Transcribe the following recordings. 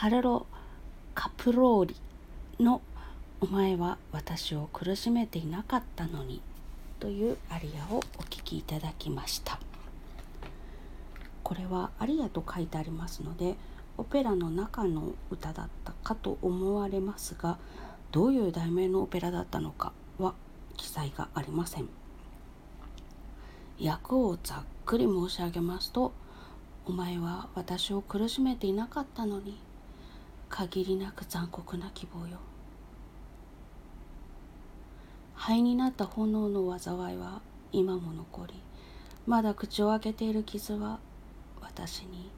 カルロ・カプローリの「お前は私を苦しめていなかったのに」というアリアをお聴きいただきました。これはアリアと書いてありますのでオペラの中の歌だったかと思われますがどういう題名のオペラだったのかは記載がありません。役をざっくり申し上げますと「お前は私を苦しめていなかったのに限りなく残酷な希望よ」灰になった炎の災いは今も残りまだ口を開けている傷は私に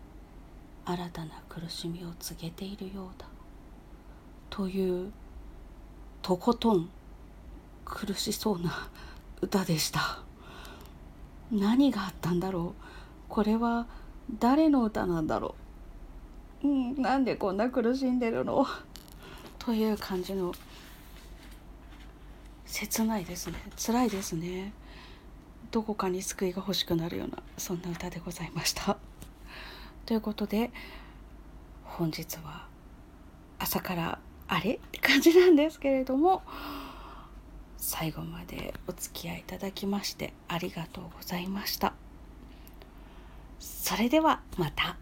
新たな苦しみを告げているようだ。というとことん苦しそうな歌でした。何があったんだろう？これは誰の歌なんだろう、うん、なんでこんな苦しんでるの？という感じの切ないですね。辛いですね。どこかに救いが欲しくなるようなそんな歌でございました。ということで本日は朝からあれ？って感じなんですけれども最後までお付き合いいただきましてありがとうございました。それではまた。